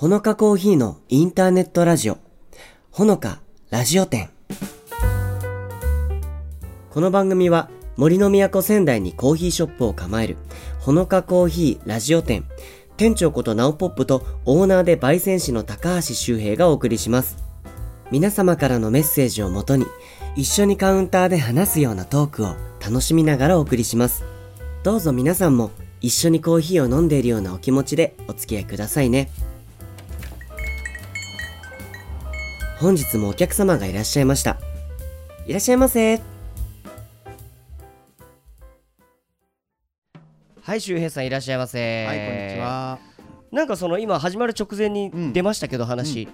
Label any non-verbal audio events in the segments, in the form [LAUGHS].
ほのかコーヒーのインターネットラジオ、ほのかラジオ店。この番組は森の都仙台にコーヒーショップを構えるほのかコーヒーラジオ店、店長ことナオポップとオーナーで焙煎士の高橋周平がお送りします。皆様からのメッセージをもとに一緒にカウンターで話すようなトークを楽しみながらお送りします。どうぞ皆さんも一緒にコーヒーを飲んでいるようなお気持ちでお付き合いくださいね。本日もお客様がいらっしゃいました。いらっしゃいませ。はい、周平さんいらっしゃいませ。はい、こんにち。は。なんかその今始まる直前にうん出ましたけど話、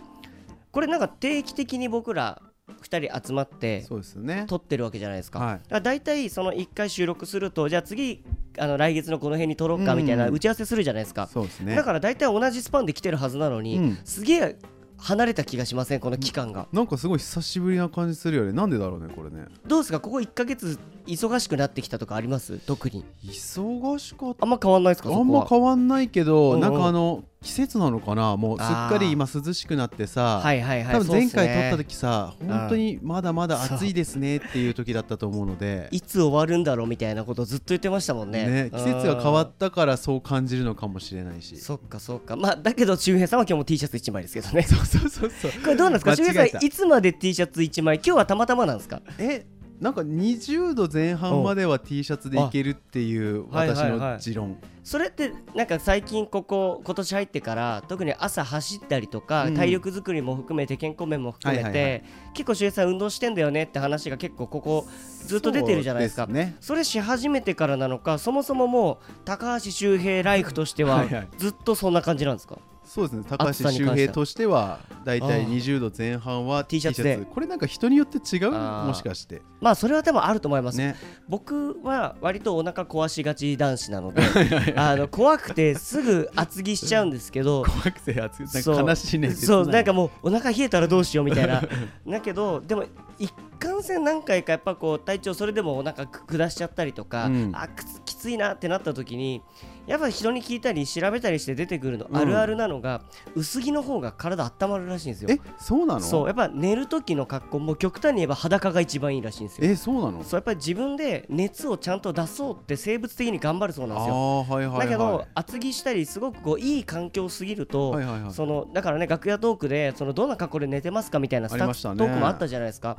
これなんか定期的に僕ら2人集まってそうですね。撮ってるわけじゃないですか。はいだ大体その1回収録するとじゃあ次あの来月のこの辺に撮ろうかうんみたいな打ち合わせするじゃないですか。そうですね。だから大体同じスパンで来てるはずなのに、うんすげえ離れた気がしません？この期間が。なんかすごい久しぶりな感じするよね。なんでだろうね、これね。どうですか？ここ1ヶ月忙しくなってきたとかあります？特に。忙しかっあんま変わんないですかた。あんまわ変わんないけど、うんうんなんかあの季節なのかな？もうすっかり今涼しくなってさ。はいはいはい。多分前回撮った時さ、本当にまだまだ暑いですねっていう時だったと思うので。いつ終わるんだろうみたいなことずっと言ってましたもんね。ね、季節が変わっったからそう感じるのかもしれないし。そっかそっかまあだけど周平さんは今日も T シャツ1枚ですけどねそうそうそうそう。これどうなんですか？周平さんいつまで T シャツ1枚？今日はたまたまなんですか？えなんか20度前半までは T シャツでいけるっていうはい私はいはい。の持論、それってなんか最近ここ今年入ってから特に朝走ったりとか、うん体力作りも含めて健康面も含めて、はいはいは結構周平さん運動してんだよねって話が結構ここずっと出てるじゃないですか。ね。それし始めてからなのかそもそももう高橋周平ライフとしてははいはい。ずっとそんな感じなんですか？そうですね。高暑橋周平としてはだいたいあー20度前半は T シャツで。これなんか人によって違う？もしかして。まあそれはでもあると思います、ね。僕は割とお腹壊しがち男子なので [LAUGHS] あの怖くてすぐ厚着しちゃうんですけど [LAUGHS] 怖くて熱いそうなんか悲しいね。そう。なんかももうお腹冷えたらどうしようみたいな。だけどでも一貫性何回かやっぱこう体調それでもお腹く下しちゃったりとか、うん。あきついなってなった時にやっぱ人に聞いたり調べたりして出てくるの、あるあるなのが薄着の方が体温まるらしいんですよ。えそうなの？そうやっぱ寝る時の格好も極端に言えば裸が一番いいらしいんですよ。えそうなの？そうやっぱり自分で熱をちゃんと出そうって生物的に頑張るそうなんですよ。はいはいはいだけど厚着したりすごくこういい環境すぎると、はいはいはい。そのだからね楽屋トークでそのどんな格好で寝てますかみたいなスタッフトークもあったじゃないですか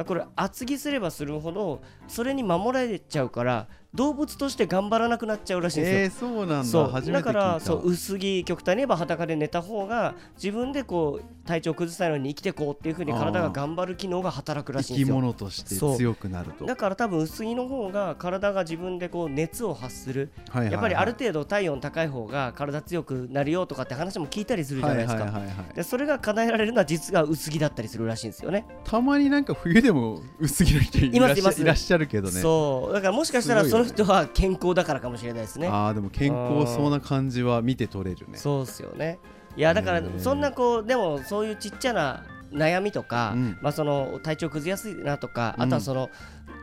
だからこれ厚着すればするほどそれに守られちゃうから動物として頑張らなくなっちゃうらしいんですよ、えーそうなんだ。だからそう薄着極端に言えば裸で寝た方が自分でこう体調崩さないように生きてこうっていうふうに体が頑張る機能が働くらしいん生きですよ。物として強くなると。だから多分薄着の方が体が自分でこう熱を発する。はいはいはい。やっぱりある程度体温高い方が体強くなるよとかって話も聞いたりするじゃないですか。はいはいはいはいでそれが叶えられるのは実は薄着だったりするらしいんですよね。たまになんか冬でも薄着の人いらっしゃいらっしゃるけどね。そう。だからもしかしたらその人は健康だからかもしれないですね。ああでも健康そうな感じは見て取れるね。そうっすよね。いやだからそんなこうでもそういうちっちゃな悩みとか、うん。まあその体調崩れやすいなとか、うん。あとはその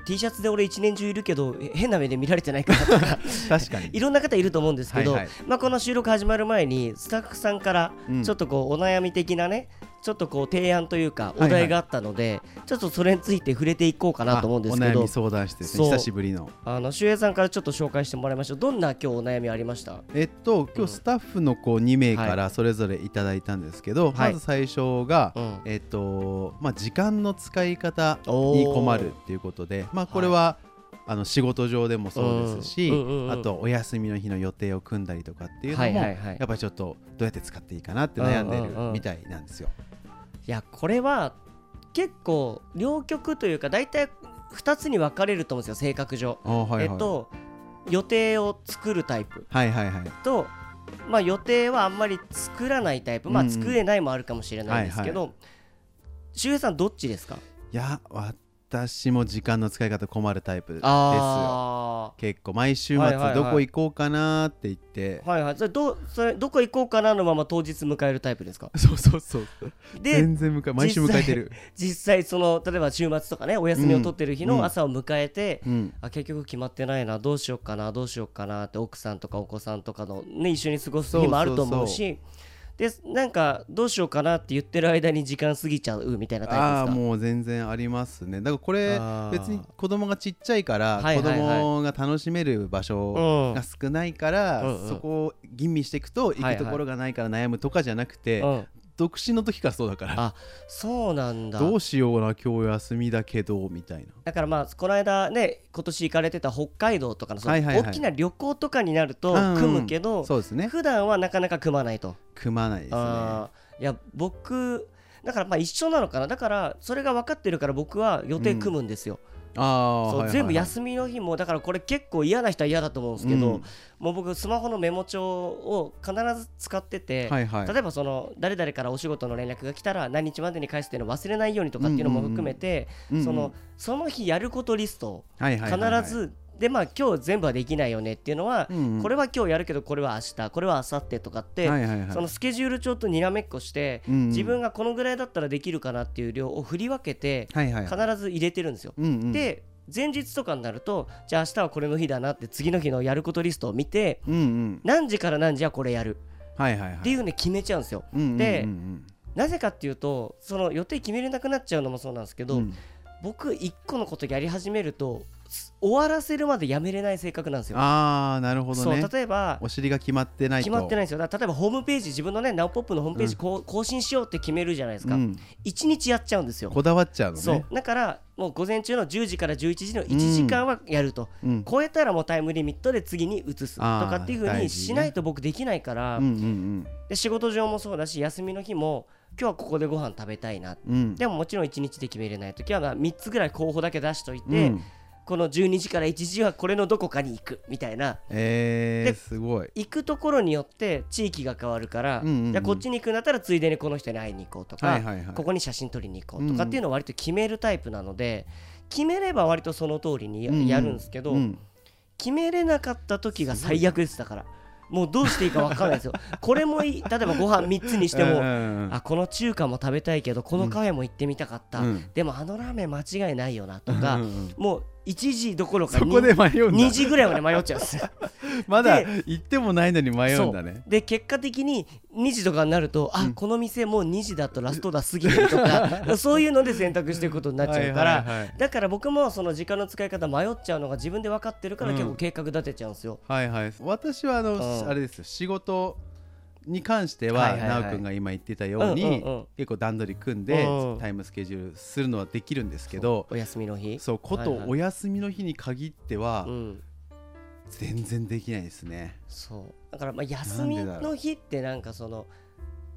T シャツで俺一年中いるけど変な目で見られてないかとか [LAUGHS] 確かに。いろんな方いると思うんですけど、はいはい。まあ、この収録始まる前にスタッフさんからうん。ちょっとこうお悩み的なねちょっとこう提案というかいはい。お題があったので、ちょっとそれについて触れていこうかなと思うんですけど。あお悩み相談室ですね久しぶりの。あの周平さんからちょっと紹介してもらいましょう。どんな今日お悩みありました？えっと今日スタッフの子2名かはらそれぞれいただいたんですけど、はい。まず最初が、うん。えっとまあ時間の使い方に困るっていうことでまあこれは、あの仕事上でもそうですし、うん。うんうんうんあとお休みの日の予定を組んだりとかっていうのも、はいはいはい。やっぱりちょっとどうやって使っていいかなって悩んでうんうんうんるみたいなんですよ。いやこれは結構両極というか大体2つに分かれると思うんですよ性格上、はいはい、えっと予定を作るタイプ。はいはいはい。と、まあ、予定はあんまり作らないタイプ、まあ、うん。うん作れないもあるかもしれないんですけど、周平さんどっちですか？いや私も時間の使い方困るタイプですよ。あ結構毎週末はいはいはいどこ行こうかなって言って、あはいはい。それどそれどこ行こうかなのまま当日迎えるタイプですか？[LAUGHS] そうそうそうで全然迎え毎週迎えてる、実際その例えば週末とかねお休みを取ってる日うん。の朝を迎えて、うん、あ結局決まってないなどうしようかなどうしようかなって奥さんとかお子さんとかのね一緒に過ごす日もあると思うしでなんかどうしようかなって言ってる間に時間過ぎちゃうみたいなタイプですか？ああもう全然ありますね。だからこれ別に子供がちっちゃいから子供が楽しめる場所うんが少ないからそこを吟味していくと行くところがないから悩むとかじゃなくてうん、独身の時からそうだから。あそうなんだ。どうしような今日休みだけどみたいな。だからまあこの間ね今年行かれてた北海道とかのそのはいはいはい。大きな旅行とかになるとうんうん。組むけど、そうですね。普段はなかなか組まないと。組まないですね。あーいや僕だからまあ一緒なのかな。だからそれが分かってるから僕は予定組むんですよ、ああそう全部休みの日もだからこれ結構嫌な人は嫌だと思うんですけど、うん。もう僕スマホのメモ帳を必ず使ってて、はいはい。例えばその誰々からお仕事の連絡が来たら何日までに返すっていうのを忘れないようにとかっていうのも含めて、うん。うん。そのその日やることリストを必ずでまあ今日全部はできないよねっていうのは、うんうん。これは今日やるけどこれは明日これは明後日とかって、はいはいはい。そのスケジュール帳とにらめっこして、うんうん。自分がこのぐらいだったらできるかなっていう量を振り分けて、はいはいはい。必ず入れてるんですよ。うんうん。で前日とかになるとじゃあ明日はこれの日だなって次の日のやることリストを見てうんうん。何時から何時はこれやる。はいはいはい。っていうね決めちゃうんですよ。うんうんうんうん。でなぜかっていうとその予定決めれなくなっちゃうのもそうなんですけど、うん。僕一個のことやり始めるとす終わらせるまでやめれない性格なんですよ。ああなるほどね。そう例えばお尻が決まってないと。決まってないんですよ。例えばホームページ自分のねナオポップのホームページこう更新しようって決めるじゃないですか、うん。一日やっちゃうんですよ。こだわっちゃうのね。そう。だからもう午前中の10時から11時の1時間はやると、うん。超えたらもうタイムリミットで次に移すとかっていう風に大事ねしないと僕できないから、うんうんで仕事上もそうだし休みの日も今日はここでご飯食べたいな。うん。うんでももちろん1日で決めれない時はまあ3つぐらい候補だけ出しといて、うんこの12時から1時はこれのどこかに行くみたいな。えー、ですごい。行くところによって地域が変わるから、うんうんうん。じゃあこっちに行くんだったらついでにこの人に会いに行こうとか、はいはいはい。ここに写真撮りに行こうとかっていうのを割と決めるタイプなので決めれば割とその通りにや,、うんうんるんですけど、うん。決めれなかった時が最悪ですだから。もうどうしていいか分かんないですよ。[LAUGHS] これもいい例えばご飯3つにしても、うんあこの中華も食べたいけどこのカフェも行ってみたかった、うん。でもあのラーメン間違いないよなとか、うんうん。もう1時どころかそこで迷うんだ。2時ぐらいまで迷っちゃうんです。よ [LAUGHS] まだで行ってもないのに迷うんだね。で結果的に2時とかになると、あこの店もう2時だとラストだ過ぎてるとか [LAUGHS] そういうので選択していくことになっちゃうから、はいはいはい。だから僕もその時間の使い方迷っちゃうのが自分で分かってるからうん。結構計画立てちゃうんですよ。はいはい。私はあの、うん。あれですよ。仕事に関しては,、はいはいはい。なおくんが今言ってたように、うんうんうん。結構段取り組んで、うん。タイムスケジュールするのはできるんですけどお休みの日。そうことお休みの日に限っては、うん、全然できないですね。そう。だからまあ休みの日ってなんかその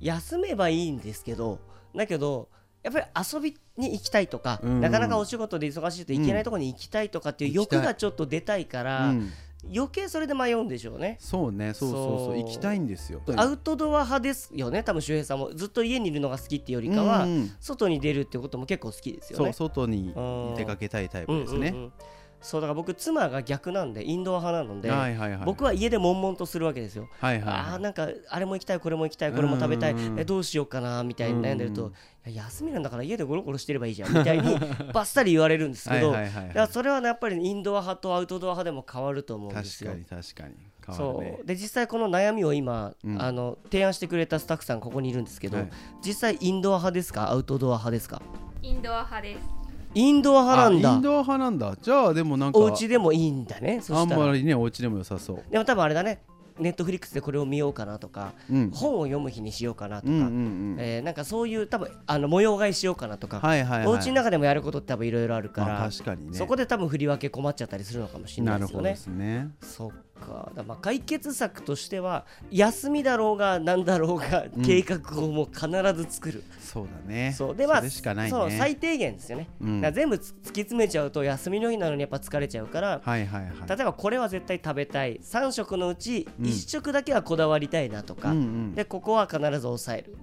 休めばいいんですけどだけどやっぱり遊びに行きたいとか、うんなかなかお仕事で忙しいと行けないところに行きたいとかっていう欲がちょっと出たいから、うん余計それで迷うんでしょうね。そうねそうそうそう。行きたいんですよ。アウトドア派ですよね。多分周平さんもずっと家にいるのが好きっていうよりかは、うんうん外に出るってことも結構好きですよそうね。外にうん出かけたいタイプですね、うんうんうんそうだから僕妻が逆なんでインドア派なので、はいはいはい僕は家で悶々とするわけですよ。はいはいあはい。ーなんかあれも行きたいこれも行きたいこれも食べたいえどうしようかなみたいに悩んでると、休みなんだから家でゴロゴロしてればいいじゃんみたいに [LAUGHS] バッサリ言われるんですけど、はいはいはい。はいだからそれはねやっぱりインドア派とアウトドア派でも変わると思うんですよ。確かに。確かに。変わそるね。う。で実際この悩みを今、うん。あの提案してくれたスタッフさんここにいるんですけど、はい。実際インドア派ですか？アウトドア派ですか？インドア派です。インドア派なんだ。あインドア派なんだ。じゃあでもなんかお家でもいいんだね。そあんまりねお家でも良さそう。でも多分あれだね。ネットフリックスでこれを見ようかなとか、うん。本を読む日にしようかなとか、うんうんうん。えーなんかそういう多分あの模様替えしようかなとか、はいはいはい。お家の中でもやることって多分いろいろあるから、まあ確かにね。そこで多分振り分け困っちゃったりするのかもしれなですよね。ないるほどで。すね。そっか。だまあ解決策としては休みだろうがなんだろうが計画をもう必ず作る、そうだね。そう。でまあそれしかないね。そう最低限ですよね、うん。全部つ突き詰めちゃうと休みの日なのにやっぱ疲れちゃうから、はいはいはい。例えばこれは絶対食べたい。3食のうちうん。1食だけはこだわりたいなとか、うんうん。でここは必ず抑える。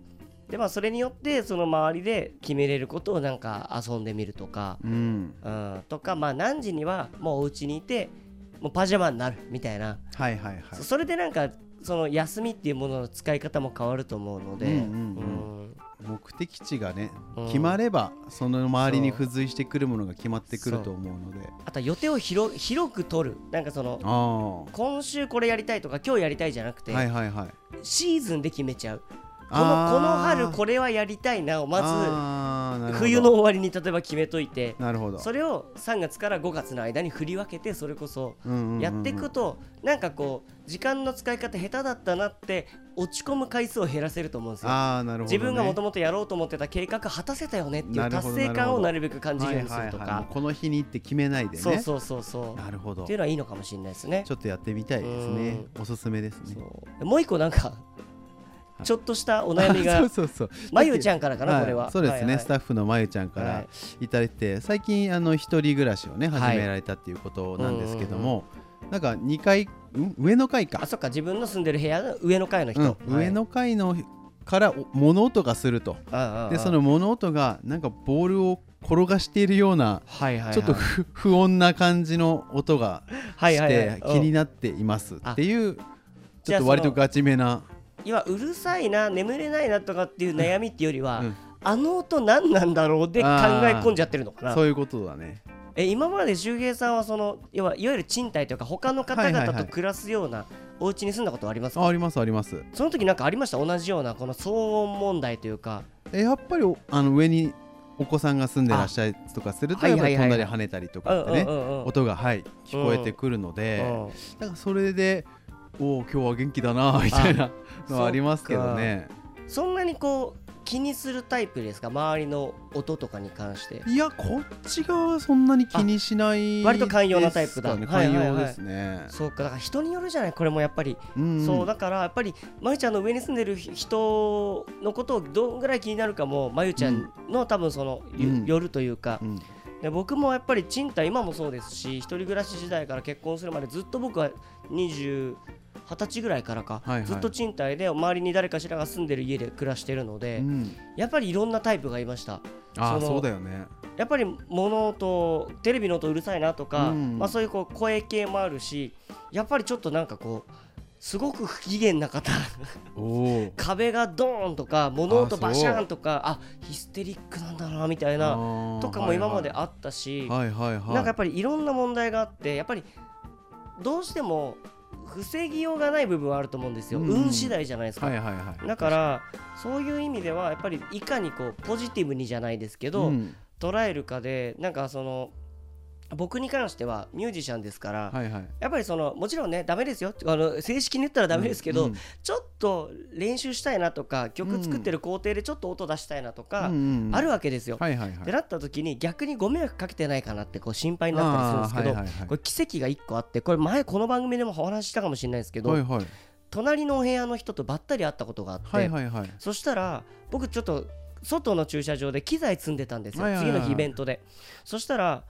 でまあそれによってその周りで決めれることをなんか遊んでみるとか、うん。うん、とかまあ何時にはもうお家にいてもうパジャマになるみたいな、はいはいはい。そそれでなんかその休みっていうものの使い方も変わると思うので、うんうんうん。うん目的地がねうん。決まればその周りに付随してくるものが決まってくると思うので。あとは予定を広広く取る。なんかそのあ今週これやりたいとか今日やりたいじゃなくて、あはいはいはい。シーズンで決めちゃうこのこの春これはやりたいなをまず冬の終わりに例えば決めといてなるほど。それを3月から5月の間に振り分けてそれこそやっていくとなんかこう時間の使い方下手だったなって落ち込む回数を減らせると思うんですよ。ああなるほど、ね、自分がもともとやろうと思ってた計画果たせたよねっていう達成感をなるべく感じるようにするとはいはいはい。もかうこの日にって決めないでね。そうそうそうそう。なるほど。っていうのはいいのかもしれないですね。ちょっとやってみたいですね。おすすめですね。もう一個なんかちょっとしたお悩みが [LAUGHS] そうそうそう。まゆちゃんからかなはい。これは。そうですね、はいはい。スタッフのまゆちゃんかはらい。いただいて最近あの一人暮らしをねはい始められたっていうことなんですけども、なんか2階ん？上の階か。あそっか自分の住んでる部屋の上の階の人、うん上の階のからお物音がすると。はいでその物音がなんかボールを転がしているようなはいはいはい。ちょっと不不穏な感じの音がしはいはいはい。て気になっていますっていうちょっと割とガチめな要はうるさいな眠れないなとかっていう悩みっていうよりは、うん。あの音何なんだろうで考え込んじゃってるのかな。そういうことだね。え今まで周平さんはその要はいわゆる賃貸というか他の方々はいはいはいと暮らすようなお家に住んだことはありますか、あありますあります。その時なんかありました？同じようなこの騒音問題というか。えやっぱりおあの上にお子さんが住んでらっしゃるとかすると飛んだり跳ねたりとかってね音がはい聞こえてくるのでうんだからそれでおお今日は元気だなみたいなのはありますけどね。そんなにこう気にするタイプですか？周りの音とかに関して。いやこっち側はそんなに気にしない割と寛容なタイプだ。ですかね。はいはいはい。寛容ですね。そうかだから人によるじゃないこれもやっぱり、うんそうだからやっぱりまゆちゃんの上に住んでる人のことをどんぐらい気になるかもまゆちゃんの多分その、ようん。よるというか。う、ん。で僕もやっぱり賃貸今もそうですし一人暮らし時代から結婚するまでずっと僕は20 20歳ぐらいからか、はいはい。ずっと賃貸で周りに誰かしらが住んでる家で暮らしてるので、うん。やっぱりいろんなタイプがいました。ああそうだよね。やっぱり物音テレビの音うるさいなとか、うん。まあ、そういうこう声系もあるしやっぱりちょっとなんかこうすごく不機嫌な方。[LAUGHS] 壁がドーンとか物音バシャーンとかあヒステリックなんだなみたいなとかも今まであったし、はいはいはい。なんかやっぱりいろんな問題があってやっぱりどうしても防ぎようがない部分はあると思うんですよ、うん。うん運次第じゃないですか、はいはいはい。だからそういう意味ではやっぱりいかにこうポジティブにじゃないですけど、うん。捉えるかでなんかその僕に関してはミュージシャンですから、はいはい。やっぱりそのもちろんねダメですよ。あの正式に言ったらダメですけど、うんちょっと練習したいなとか曲作ってる工程でちょっと音出したいなとか、うんうんうんあるわけですよ。ってなった時に逆にご迷惑かけてないかなってこう心配になったりするんですけど、これ奇跡が1個あってこれ前この番組でもお話ししたかもしれないですけど、はいはい。隣のお部屋の人とばったり会ったことがあって、そしたら僕ちょっと外の駐車場で機材積んでたんですよ、次の日イベントで。そしたら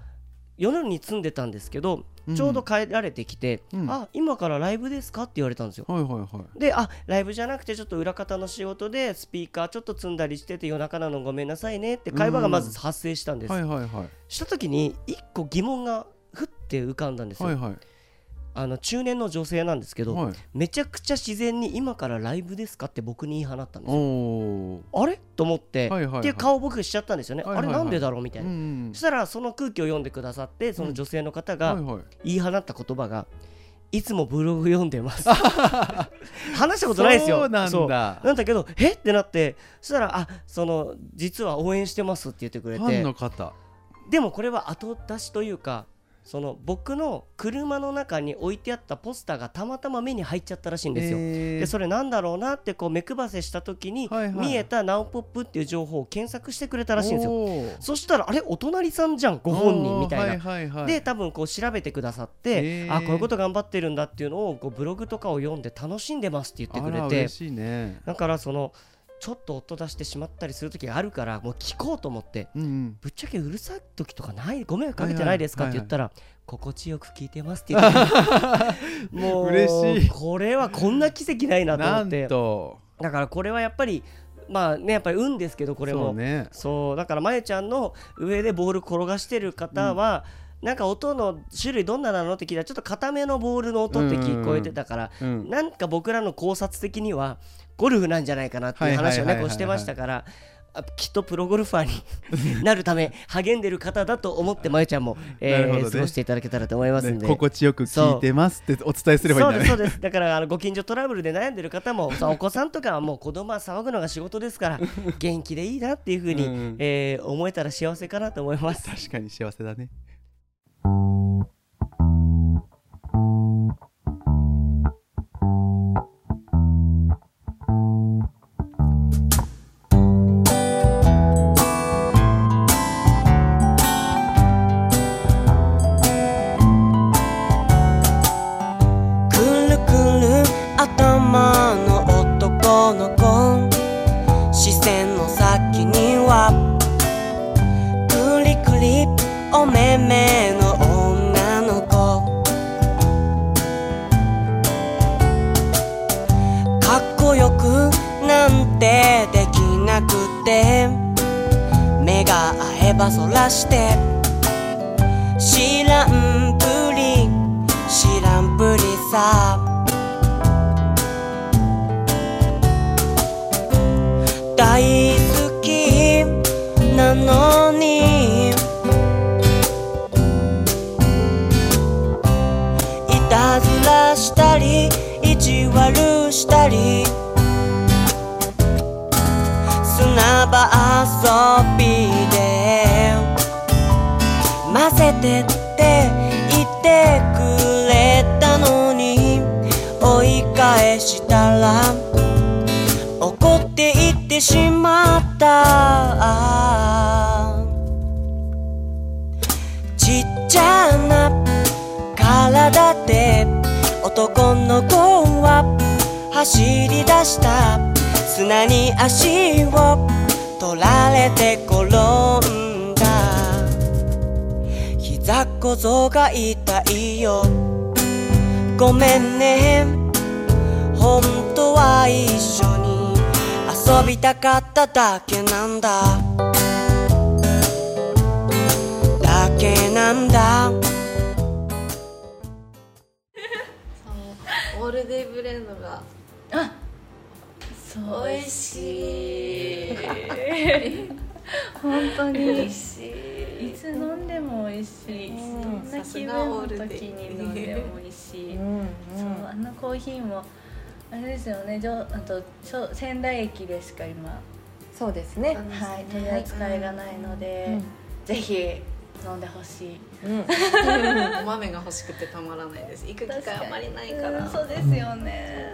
夜に積んでたんですけど、うん。ちょうど帰られてきて、うん。あ今からライブですか？って言われたんですよ。はいはいはい。であライブじゃなくてちょっと裏方の仕事でスピーカーちょっと積んだりしてて夜中なのごめんなさいねって会話がまず発生したんです、はいはいはい。した時に一個疑問がふって浮かんだんですよ、はいはいあの中年の女性なんですけど、はい。めちゃくちゃ自然に今からライブですかって僕に言い放ったんですよ。あれ？と思って、はいはいはい。っていう顔を僕しちゃったんですよね、はいはいはい。あれなんでだろうみたいな、んそしたらその空気を読んでくださってその女性の方がはいはい。言い放った言葉が「いつもブログ読んでます」[LAUGHS] 話したことないですよ。そうなんそう。だなんだけど「え？っ?」てなってそしたら「あその実は応援してます」って言ってくれファンての方。でもこれは後出しというかその僕の車の中に置いてあったポスターがたまたま目に入っちゃったらしいんですよ。えー。でそれなんだろうなってこう目配せした時にはいはい。見えた「ナオポップ」っていう情報を検索してくれたらしいんですよ。そしたらあれお隣さんじゃんご本人みたいな。おーはいはいはい。で多分こう調べてくださって、あこういうこと頑張ってるんだっていうのをこうブログとかを読んで楽しんでますって言ってくれて。ね。だからそのちょっと音出してしまったりする時があるからもう聞こうと思ってうんうん。ぶっちゃけうるさい時とかないご迷惑かけてないですかはいはいって言ったら、心地よく聞いてますって言って [LAUGHS] もう嬉しい。これはこんな奇跡ないなと思なんってと。だからこれはやっぱりまあねやっぱり運ですけどこれも。そうね。そうだからまゆちゃんの上でボール転がしてる方は、なんか音の種類どんななのって聞いたらちょっと固めのボールの音って聞こえてたから、うん。なんか僕らの考察的にはゴルフなんじゃないかなっていう話をねこうしてましたからあきっとプロゴルファーになるため励んでる方だと思ってまゆちゃんも、え過ごしていただけたらと思いますんねで、心地よく聞いてますってお伝えすればいいんだね。そう。ですそうです。だからあのご近所トラブルで悩んでる方もさお子さんとかはもう子供は騒ぐのが仕事ですから [LAUGHS] 元気でいいなっていうふうに、うん。えー思えたら幸せかなと思います。確かに幸せだねばそらして。知らんぷり知らんぷりさ。大好きなのに。いたずらしたり意地悪したり。砂場遊びてって言ってくれたのに追い返したら怒って言ってしまった。ちっちゃな体で男の子は走り出した。砂に足を取られて転んだ。膝小僧が痛いよ。ごめんね。本当は一緒に遊びたかっただけなんだ。だけなんだ。[LAUGHS] オールデイブレンドが。そう美味しい。[LAUGHS] 本当に美味しい美味しい、うん。どんな気分の時に飲んでも美味しい、そうあのコーヒーもあれですよね。あと仙台駅でしか今、そうですね。はい、取り扱いがないので、ぜひ飲んでほしい。うん。[LAUGHS] お豆が欲しくてたまらないです。行く機会あまりないから。うんそうですよね。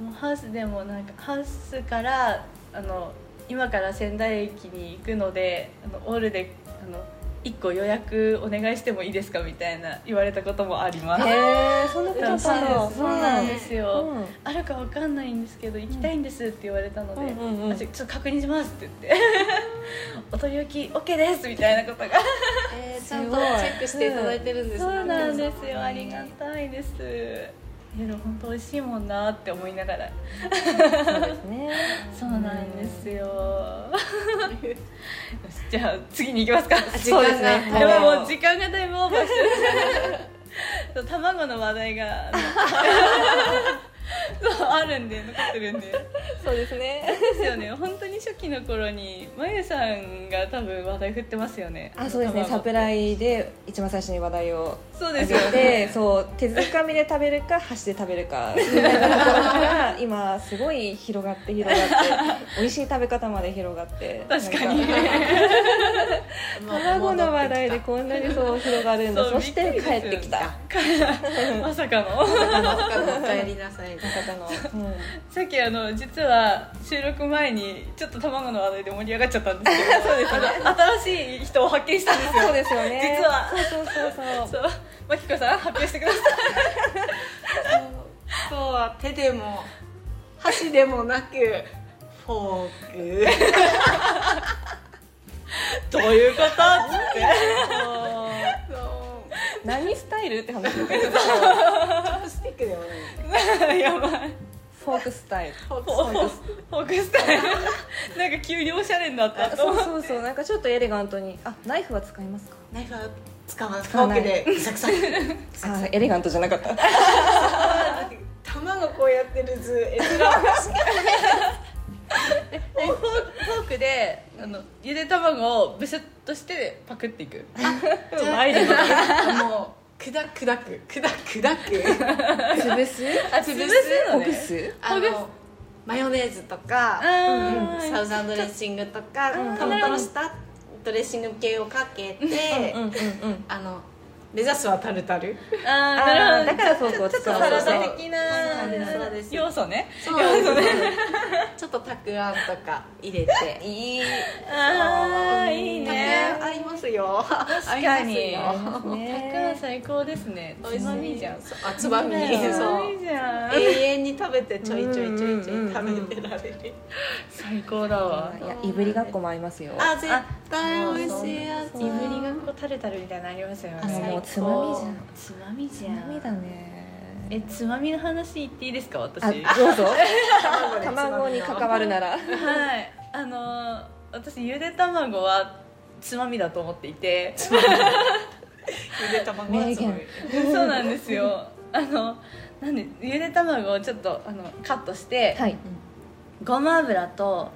もうハウスでもなんかハウスからあの今から仙台駅に行くのであのオールであの1個予約お願いしてもいいですかみたいな言われたこともあります。へえ、そんなことあそうったの。そうなんですよ、うん。あるかわかんないんですけど行きたいんですって言われたので、うんうんうん。あちょっと確認しますって言って。[LAUGHS] お取り置き OK ですみたいなことが。えーちゃんとチェックしていただいてるんですそうなんですよ。ありりがたいです。いやでも本当美味しいもんなって思いながら。そうですね。[LAUGHS] そうなんですよ。[LAUGHS] じゃあ次に行きますか。そうですね。やばいもう時間がだいぶオーバーしてる。[LAUGHS] 卵の話題がそうあるんで残ってるんで。そうですね。ですよね。本当に初期の頃にまゆさんが多分話題振ってますよね。あ、そうですね。サプライで一番最初に話題をそうで上すよね。そう手づかみで食べるか箸で食べるかみたいなところから今すごい広がって広がって美味しい食べ方まで広がって確かに。卵の話題でこんなにそう広がるんだそして帰ってきた。[LAUGHS] まさかの。お帰りなさいの、[LAUGHS] う。ん。さっきあの実は収録前にちょっと卵の話題で盛り上がっちゃったんですけど。[LAUGHS] そうです、新しい人を発見したんですよ。[LAUGHS] そうですよね。実は。そうそうそうそう。そう。マキコさん発表してください。今日は手でも箸でもなくフォーク。どういうこと？っつって [LAUGHS] 何スタイルって話だけど。スティックではない。やばい。フォークスタイル。フォーク。スタイル。なんか急におしゃれになった。とそうそうそう。なんかちょっとエレガントに。あナイフは使いますか？ナイフは使わない。フォークでサクサク。[LAUGHS] あエレガントじゃなかった。[LAUGHS] 卵こうやってる図フォークでであのゆで卵をブシュッとしてパクっていくじゃあ [LAUGHS] 前にもう砕く砕く。砕く砕く。潰す？あ潰すのね。ほぐす？あのマヨネーズとかサウザンドレッシングとかうん。トロトロしたドレッシング系をかけてうんうんうん。あの目指すはタルタル？あーあなるほど。ーだからフォークをちょっとサラダそうそう。的なそうですそうです。要素ね。そう。[LAUGHS] ちょっとたくあんとか入れて。いい。ああいいね。合いますよ。確確かに。ね。たくあん最高ですね。つまみじゃん。そう。あつまみ。つそう。まみじゃん。永遠に食べてちょいちょいちょいちょい食べてられる。最高だわ。いやいぶりがっこも合いますよ。あ絶対美味しいやつ。いぶりがっこタルタルみたいなのありますよね。あもうつまみじゃん。つまみじゃん。涙ね。えつまみの話言っていいですか私？どうぞ。[LAUGHS] 卵に関わるなら。あのー私ゆで卵はつまみだと思っていて。ゆで卵はつまみ [LAUGHS] [LAUGHS] そうなんですよ。あのなんでゆで卵をちょっとあのカットして、はい。ごま油と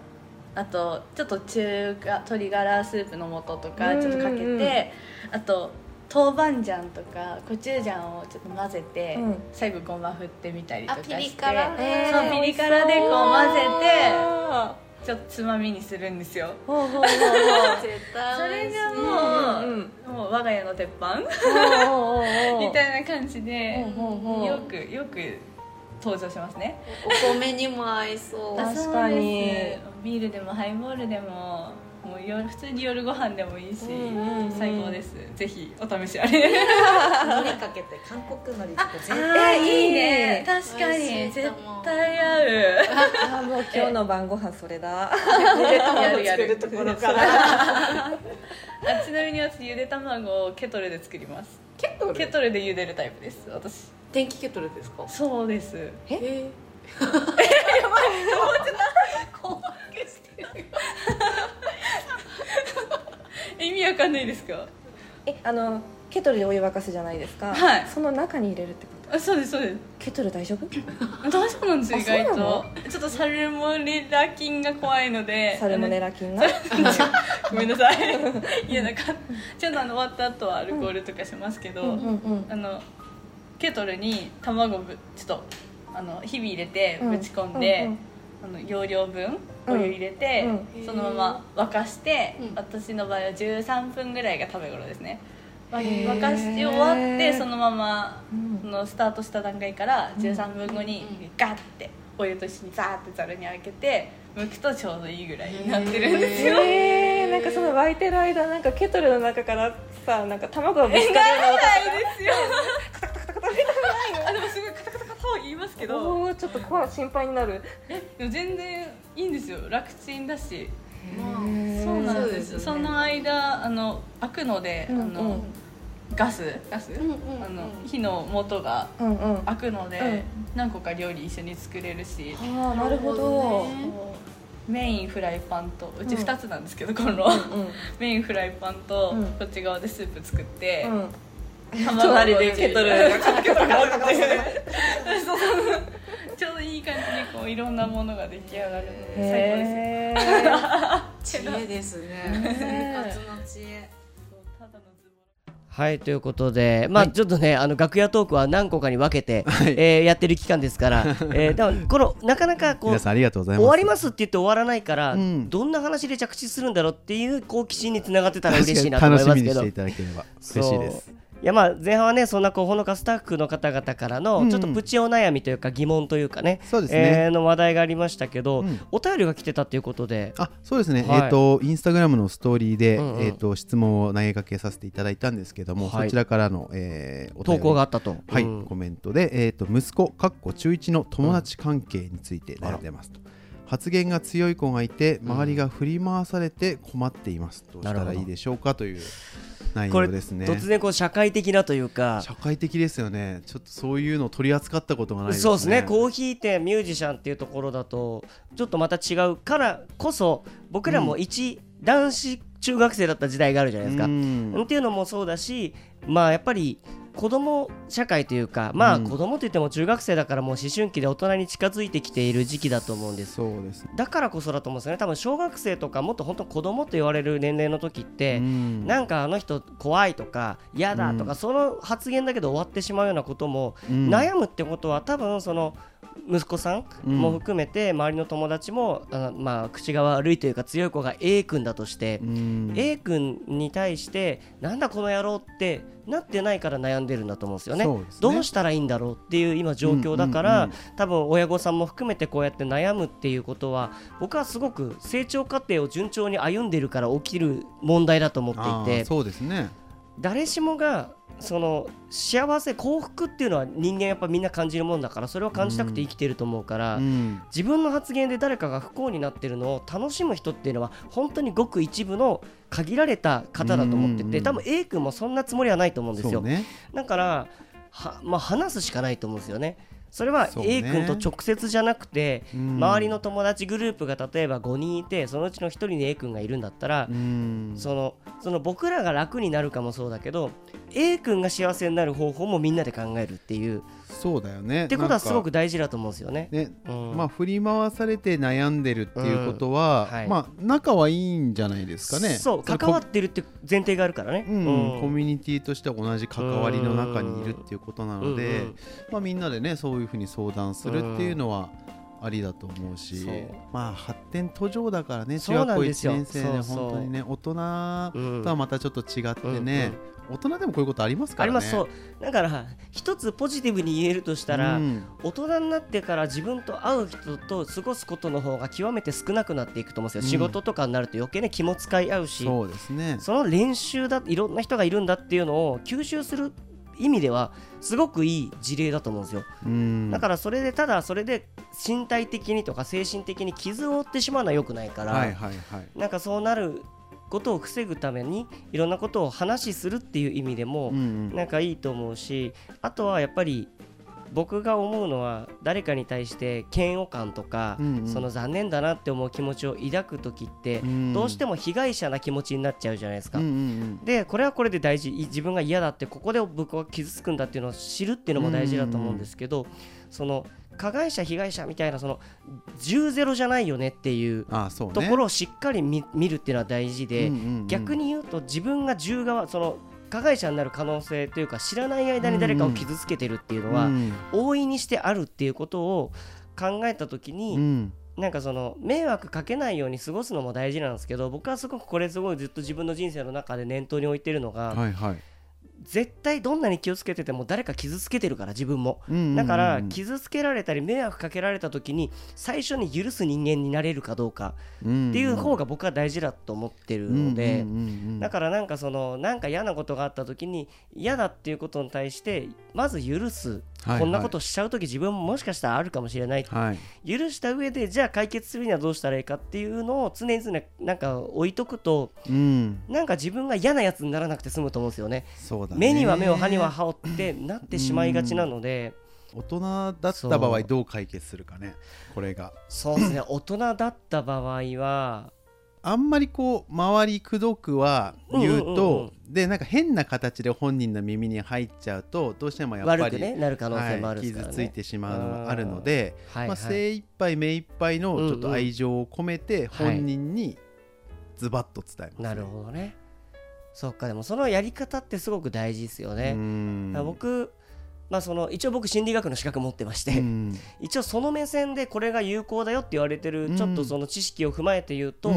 あとちょっと中華鶏ガラスープの素とかちょっとかけて、うんうんあと豆板醤とかコチュジャンをちょっと混ぜて、うん。最後ごま振ってみたりとかしてあピリ辛ね。そうピリ辛でこう混ぜあてちょっとつまみにするんですよ。それがもう,、うんもう我が家の鉄板。みたいな感じでほうほうほう。よくよく登場しますね。お米にも合いそう。確かに。ビールでもハイボールでももう夜普通に夜ご飯でもいいし、うんうんうん。最高です。ぜひお試しあれ。[LAUGHS] 海苔かけて韓国海苔とか絶対えいいね。ね確かに絶対合う。あーもう今日の晩ご飯それだ。ゆでや卵るやる作るところから。[LAUGHS] あちなみに私ゆで卵をケトルで作ります。ケトル？ケトルで茹でるタイプです私。電気ケトルですか？そうです。え [LAUGHS] 意味わかんないですか？えあのケトルでお湯沸かすじゃないですか。はい。その中に入れるってこと？あそうですそうです。ケトル大丈夫？大丈夫なんですよあ意外そうなの？と。ちょっとサルモネラ菌が怖いのでサルモネラ菌が？[LAUGHS] ごめんなさい。いやなんかちゃんとあの終わった後はアルコールとかしますけど、うんうんうん。あのケトルに卵ぶちょっとあのひび入れてうん。ぶち込んで、うんうん。あの容量分お湯入れて、うん。そのまま沸かして、うん。私の場合は13分ぐらいが食べ頃ですね。沸かして終わってそのままうん。そのスタートした段階から13分後にうん。ガッてお湯と一緒にザーってざるにあけて剥くとちょうどいいぐらいになってるんですよ。えー、なんかその沸いてる間なんかケトルの中からさなんか卵がぶつかるようなですよ。[LAUGHS] あでもすごいカタカタカタは言いますけどおーちょっと怖い心配になる。でも全然いいんですよ。楽ちんだし。まあそうなんですそうですよ。ねその間あの開くので、うんあのうんガス。ガス、うんうんうん。あの火の元がうんうん。開くので、うん。何個か料理一緒に作れるし、ああなるほど。ね。メインフライパンとうちうん。2つなんですけどコンロ、うん。[LAUGHS] メインフライパンと、うん。こっち側でスープ作って、隣でケトルがカタカタカタカタそう。ちょうどいい感じにこういろんなものが出来上がるので最高です知恵ですね。ね生活の知恵はい、ということで、まあ、ちょっとね、あの楽屋トークは何個かに分けて、はい。えーやってる期間ですから、[LAUGHS] えー、でもこのなかなかこう皆さんありがとうございます。終わりますって言って終わらないから、うん。どんな話で着地するんだろうっていう好奇心につながってたら嬉しいなと確思いますけど。楽しみにしていただければ嬉しいですいやまあ前半はねそんなこうほのかスタッフの方々からうんうん。のちょっとプチお悩みというか疑問というかね,、そうですね。えーの話題がありましたけど、うん。お便りが来てたということで。あそうですね、はい。えっ、とインスタグラムのストーリーで、うんうん。えっ、と質問を投げかけさせていただいたんですけども、はい。そちらからの、えー投り稿があったと。はい、うん。コメントで、えー、と息子かっこ中1の友達関係について悩んでますと、発言が強い子がいて周りが振り回されて困っています、どうしたらいいでしょうかという内これ容ですね。突然こう社会的なというか。社会的ですよね。ちょっとそういうのを取り扱ったことがないですね。そうですね。コーヒー店ミュージシャンっていうところだとちょっとまた違うからこそ僕らも一男子中学生だった時代があるじゃないですか。うん。っていうのもそうだしまあやっぱり子供社会というかまあうん。子供といっても中学生だからもう思春期で大人に近づいてきている時期だと思うんです。そうです。ねだからこそだと思うんですよね。多分小学生とかもっと本当子供と言われる年齢の時って、うん。なんかあの人怖いとか嫌だとか、うん。その発言だけで終わってしまうようなことも、うん。悩むってことは多分その息子さんうん。も含めて周りの友達も、あまあ口が悪いというか強い子が A 君だとして、うん。A 君に対してなんだこの野郎ってなってないから悩んでるんだと思うんですよね。ね。どうしたらいいんだろうっていう今状況だから、多分親御さんも含めてこうやって悩むっていうことは僕はすごく成長過程を順調に歩んでるから起きる問題だと思ってあいて。ーそうですね誰しもがその幸せ幸福っていうのは人間やっぱみんな感じるもんだからそれを感じたくて生きてると思うから、うん。自分の発言で誰かが不幸になってるのを楽しむ人っていうのは本当にごく一部の限られた方だと思ってうんうん。うんて多分 A 君もそんなつもりはないと思うんですよ、ね。だからは、まあ、話すしかないと思うんですよねそれは A 君と直接じゃなくて、うん。周りの友達グループが例えば5人いてそのうちの1人に A 君がいるんだったら、うん。そのその僕らが楽になるかもそうだけど A 君が幸せになる方法もみんなで考えるっていうそうだよね。ってことはすごくく大事だと思うんですよね。ねうん。まあ振り回されて悩んでるっていうことは、うんはい。まあ仲はいいんじゃないですかね。そうれ関わってるって前提があるからね。うんうん。コミュニティとして同じ関わりの中にいるっていうことなので、まあ、みんなでねそういうふうに相談するっていうのはありだと思うし、まあ発展途上だからねそ中学校1うなんですよ。年生で本当にね大人うん。とはまたちょっと違ってね、大人でもこういうことありますからね。ありますそう。だから一つポジティブに言えるとしたら、うん。大人になってから自分と会う人と過ごすことの方が極めて少なくなっていくと思うんですよ、うん。仕事とかになると余計に気も使い合うしそうですね。その練習だいろんな人がいるんだっていうのを吸収する意味ではすごくいい事例だと思うんですよ。うん。だからそれでただそれで身体的にとか精神的に傷を負ってしまうのは良くないから、はいはいはい。なんかそうなることを防ぐためにいろんなことを話しするっていう意味でも、なんかいいと思うしあとはやっぱり僕が思うのは誰かに対して嫌悪感とか、うんうん。その残念だなって思う気持ちを抱く時って、うん。どうしても被害者な気持ちになっちゃうじゃないですか。うんうん。でこれはこれで大事。い自分が嫌だってここで僕は傷つくんだっていうのを知るっていうのも大事だと思うんですけど、その加害者被害者みたいなその10ゼロじゃないよねっていうところをしっかり見見るっていうのは大事で、逆に言うと自分が10側その加害者になる可能性というか知らない間に誰かを傷つけてるっていうのは、うん。大いにしてあるっていうことを考えた時に、うん。なんかその迷惑かけないように過ごすのも大事なんですけど僕はすごくこれすごいずっと自分の人生の中で念頭に置いてるのが、はいはい絶対どんなに気をつけてても誰か傷つけてるから自分も。だから傷つけられたり迷惑かけられた時に最初に許す人間になれるかどうかっていう方が僕は大事だと思ってるのでだかからなんかそのなんか嫌なことがあった時に嫌だっていうことに対してまず許すはいはい。こんなことしちゃう時自分ももしかしたらあるかもしれない。はい。許した上でじゃあ解決するにはどうしたらいいかっていうのを常々なんか置いとくとうん。なんか自分が嫌なやつにならなくて済むと思うんですよね。そうだね。目には目を歯には歯をってなってしまいがちなので。大人だった場合どう解決するかねこれが。そうですね。大人だった場合はあんまりこう周りくどくは言うと、うんうんうん。でなんか変な形で本人の耳に入っちゃうとどうしてもやっぱり悪くねなる可能性もあるはい、ですからね。傷ついてしまうのもあるので、まあ、はいはい。精一杯目一杯のちょっと愛情を込めて本人にズバッと伝えます、なるほどね。そっかでもそのやり方ってすごく大事ですよね、僕まあその一応僕心理学の資格持ってまして、うん。一応その目線でこれが有効だよって言われてるうん。ちょっとその知識を踏まえて言うと、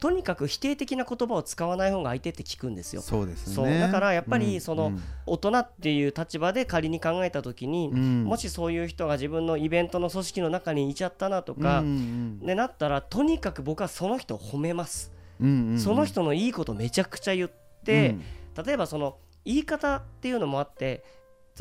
とにかく否定的な言葉を使わない方が相手って聞くんですよ。そうですね。だからやっぱりうん。その大人っていう立場で仮に考えた時に、うん。もしそういう人が自分のイベントの組織の中にいちゃったなとか、でなったらとにかく僕はその人を褒めます、その人のいいことめちゃくちゃ言って、例えばその言い方っていうのもあって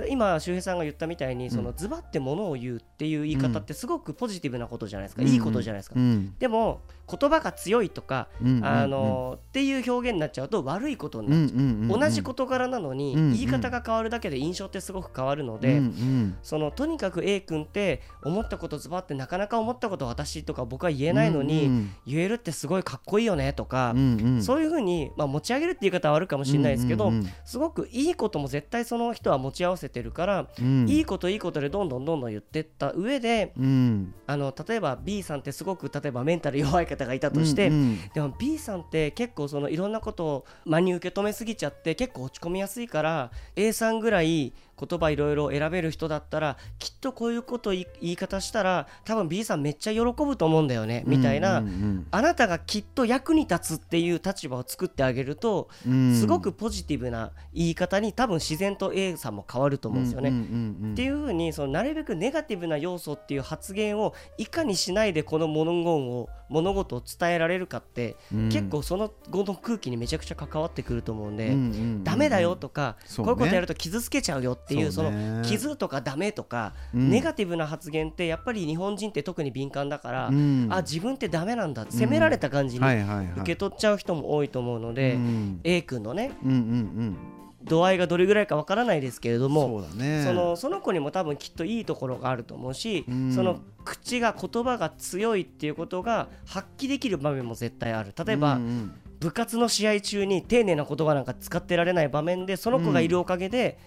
今周平さんが言ったみたいにん。そのズバってものを言うっていう言い方ってすごくポジティブなことじゃないですか、うん。いいことじゃないですか、うん。でも言葉が強いとか、うんあのっていう表現になっちゃうと悪いことになっちゃう、んうんうん同じ事柄なのに、言い方が変わるだけで印象ってすごく変わるので、うんうん。そのとにかく A 君って思ったことズバってなかなか思ったこと私とか僕は言えないのに、うん言えるってすごいかっこいいよねとか、うんうん。そういうふうに、まあ、持ち上げるって言い方はあるかもしれないですけど、うんうんうん。すごくいいことも絶対その人は持ち合わせてるから、うん。いいこといいことでどんどんどんどん言ってった上でうん。あの例えば B さんってすごく例えばメンタル弱い方がいたとして、うんうん。でも B さんって結構そのいろんなことを真に受け止めすぎちゃって結構落ち込みやすいから A さんぐらい言葉いろいろ選べる人だったらきっとこういうこと言い方したら多分 B さんめっちゃ喜ぶと思うんだよねみたいな、あなたがきっと役に立つっていう立場を作ってあげると、うん。すごくポジティブな言い方に多分自然と A さんも変わると思うんですよね。っていうふうにそのなるべくネガティブな要素っていう発言をいかにしないでこの物言を物事を伝えられるかって、うん。結構その後の空気にめちゃくちゃ関わってくると思うんで、うんうんうんダメだよとか、そうね。こういうことやると傷つけちゃうよっていうその傷とかダメとか、うん。ネガティブな発言ってやっぱり日本人って特に敏感だから、うん。あ自分ってダメなんだ責められた感じに受け取っちゃう人も多いと思うので、うん。A 君のねうんうん度合いがどれぐらいかわからないですけれどうんもそね。そのその子にも多分きっといいところがあると思うし、うん。その口が言葉が強いっていうことが発揮できる場面も絶対ある。例えば、うんうん。部活の試合中に丁寧な言葉なんか使ってられない場面でその子がいるおかげで、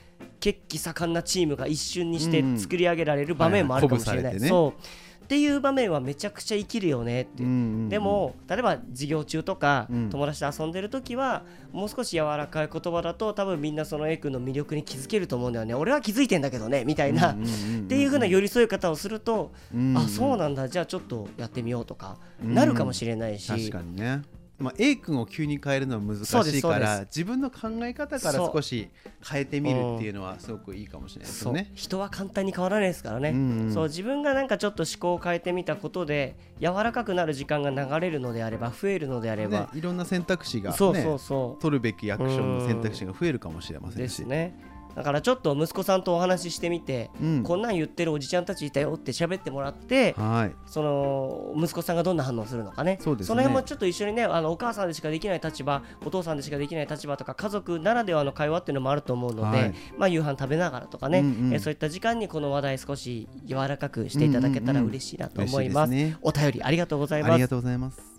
血気盛んなチームが一瞬にしてうん。作り上げられる場面もあるかもしれない、はいはい。鼓舞されてね。そうっていう場面はめちゃくちゃ生きるよねって。いううんうんうん。でも例えば授業中とか、うん。友達と遊んでる時はもう少し柔らかい言葉だと多分みんなその A 君の魅力に気づけると思うんだよね。俺は気づいてんだけどねみたいな、うんうんうんうんっていう風な寄り添い方をすると、うん。あそうなんだじゃあちょっとやってみようとか、なるかもしれないし確かにねまあ、A 君を急に変えるのは難しいから自分の考え方から少し変えてみるっていうのはすごくいいかもしれないですね。人は簡単に変わらないですからね、うん。うんそう自分がなんかちょっと思考を変えてみたことで柔らかくなる時間が流れるのであれば増えるのであれねば、いろんな選択肢が、ね、そうそうそ取るべきアクションの選択肢が増えるかもしれまうせんし。ですねだからちょっと息子さんとお話ししてみて、うん。こんなん言ってるおじちゃんたちいたよって喋ってもらってはい。その息子さんがどんな反応するのかね。そうですね。の辺もちょっと一緒にねあのお母さんでしかできない立場お父さんでしかできない立場とか家族ならではの会話っていうのもあると思うので、はい。まあ、夕飯食べながらとかね、うんうん。えーそういった時間にこの話題少し柔らかくしていただけたら嬉しいなと思います,、うんうんうんすね。お便りありがとうございます。ありがとうございます。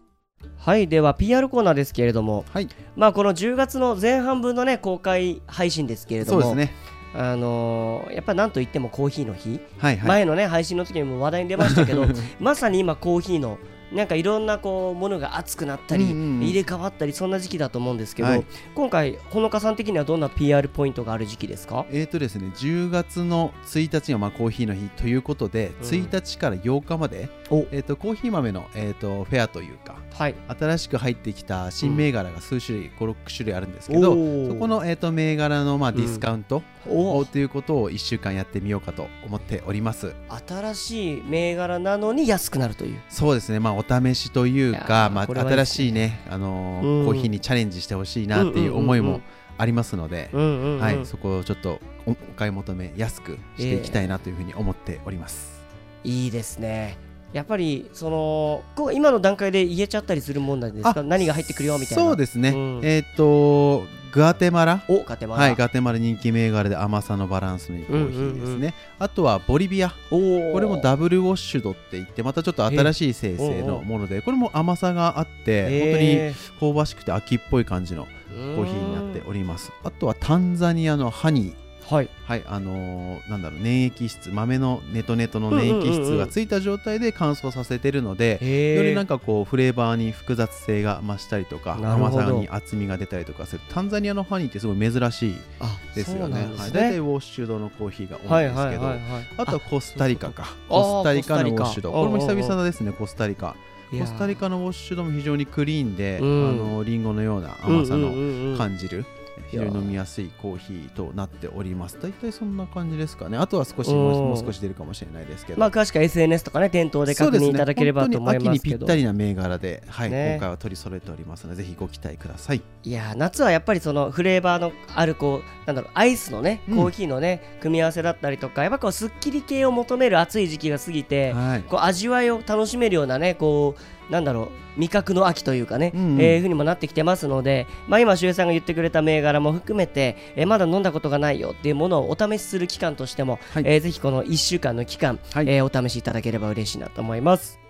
はいでは PR コーナーですけれどもはい、まあこの10月の前半分のね公開配信ですけれどもそうですね。あのーやっぱなんといってもコーヒーの日、はいはい。前のね配信の時にも話題に出ましたけど [LAUGHS] まさに今コーヒーのなんかいろんなこうものが熱くなったり、入れ替わったりそんな時期だと思うんですけど、はい。今回ほのかさん的にはどんな PR ポイントがある時期ですか？えーとですね、10月の1日がまあコーヒーの日ということで、うん。1日から8日まで、おえー、とコーヒー豆の、えー、とフェアというかはい。新しく入ってきた新銘柄が数種類、56種類あるんですけどそこの、えー、と銘柄の、まあ、ディスカウントおをということを1週間やってみようかと思っております。新しい銘柄なのに安くなるという。そうですね、まあ、お試しというか、まあ、ね。新しいね、あのーうん。コーヒーにチャレンジしてほしいなっていう思いもありますので、うんうんうんはい、そこをちょっとおお買い求めやすくしていきたいなというふうに思っております。いいですねやっぱりそのこう今の段階で言えちゃったりするもんなんですか？あ何が入ってくるよみたいな。そうですね、うん。えっ、とグアテマラ？おガテマラ。はい、ガテマラ人気銘柄で甘さのバランスのいいコーヒーですね、うんうんうん。あとはボリビア。これもダブルウォッシュドって言ってまたちょっと新しい生成のものでこれも甘さがあって本当にへ香ばしくて秋っぽい感じのーコーヒーになっております。あとはタンザニアのハニーはい。はいあのーなんだろう粘液質豆のネトネトの粘液質がついた状態で乾燥させてるので、へー。よりなんかこうフレーバーに複雑性が増したりとか甘さに厚みが出たりとかする。タンザニアのハニーってすごい珍しいあですよそうなね。はい、大体ウォッシュドのコーヒーが多はいいんですけど、はいはいはいあとはコスタリカか。コスタリカのウォッシュドこれも久々ですねコスタリカ。コスタリカのウォッシュドも非常にクリーンで、うん。あのリンゴのような甘さのうんうんうんうん。感じる非常に飲みやすいコーヒーとなっております。大体そんな感じですかね。あとは少しうんもう少し出るかもしれないですけど。まあ詳しくは SNS とかね店頭で確認いただければと思いますけそうですね本当に秋にぴどったりな銘柄で、はいね。今回は取り揃えておりますのでぜひご期待ください。いやー夏はやっぱりそのフレーバーのあるこうなんだろうアイスのねうん。コーヒーのね、組み合わせだったりとかやっぱこうすっきり系を求める暑い時期が過ぎて、はい。こう味わいを楽しめるようなねこうなんだろう味覚の秋というかね、うんうん。えーふうにもなってきてますので、まあ、今周平さんが言ってくれた銘柄も含めて、えーまだ飲んだことがないよっていうものをお試しする期間としても、はい。えーぜひこの1週間の期間、はい。えーお試しいただければ嬉しいなと思います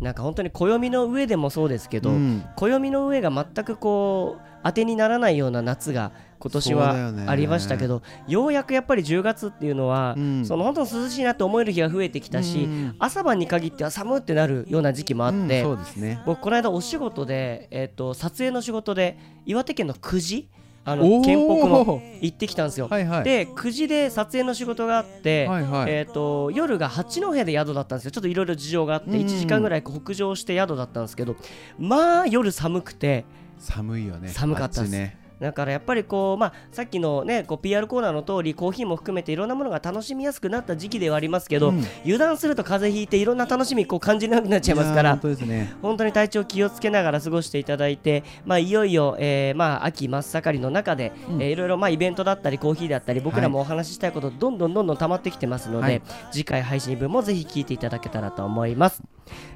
なんか本当に暦の上でもそうですけど、うん。暦の上が全くこう当てにならないような夏が今年はありましたけどようやくやっぱり10月っていうのは、うん。その本当に涼しいなと思える日が増えてきたし、うん。朝晩に限っては寒ってなるような時期もあって、うんそうですね。僕この間お仕事で、えー、と撮影の仕事で岩手県の久慈あおのー。県北の行ってきたんですよ。はいはい。で久慈で撮影の仕事があって、はいはい。えー、と夜が八戸で宿だったんですよ。ちょっといろいろ事情があってうん。1時間ぐらい北上して宿だったんですけどまあ夜寒くて寒いよね。寒かったです。ねだからやっぱりこう、まあ、さっきのねこう PR コーナーの通りコーヒーも含めていろんなものが楽しみやすくなった時期ではありますけど、うん。油断すると風邪ひいていろんな楽しみこう感じなくなっちゃいますから本当ですね。本当に体調気をつけながら過ごしていただいて、まあ、いよいよ、えーまあ、秋真っ盛りの中で、うん。えーいろいろ、まあ、イベントだったりコーヒーだったり僕らもお話ししたいことどんどんどんどん溜まってきてますので、はい。次回配信分もぜひ聞いていただけたらと思います。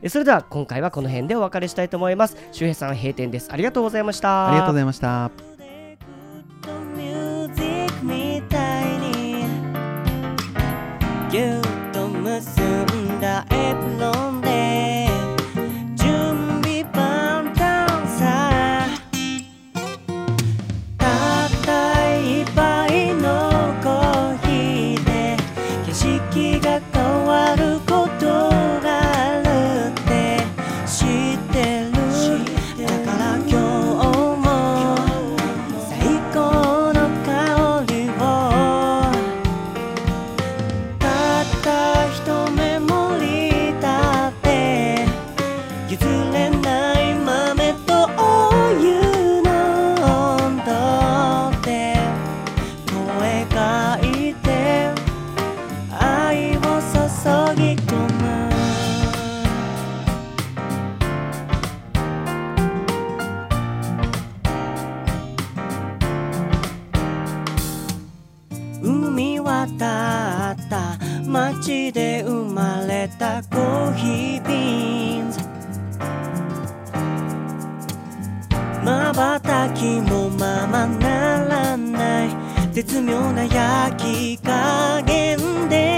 えーそれでは今回はこの辺でお別れしたいと思います。周平さん閉店です。ありがとうございました。ありがとうございました地で生まれたコーヒービーンズ。まばたきもままならない。絶妙な焼き加減で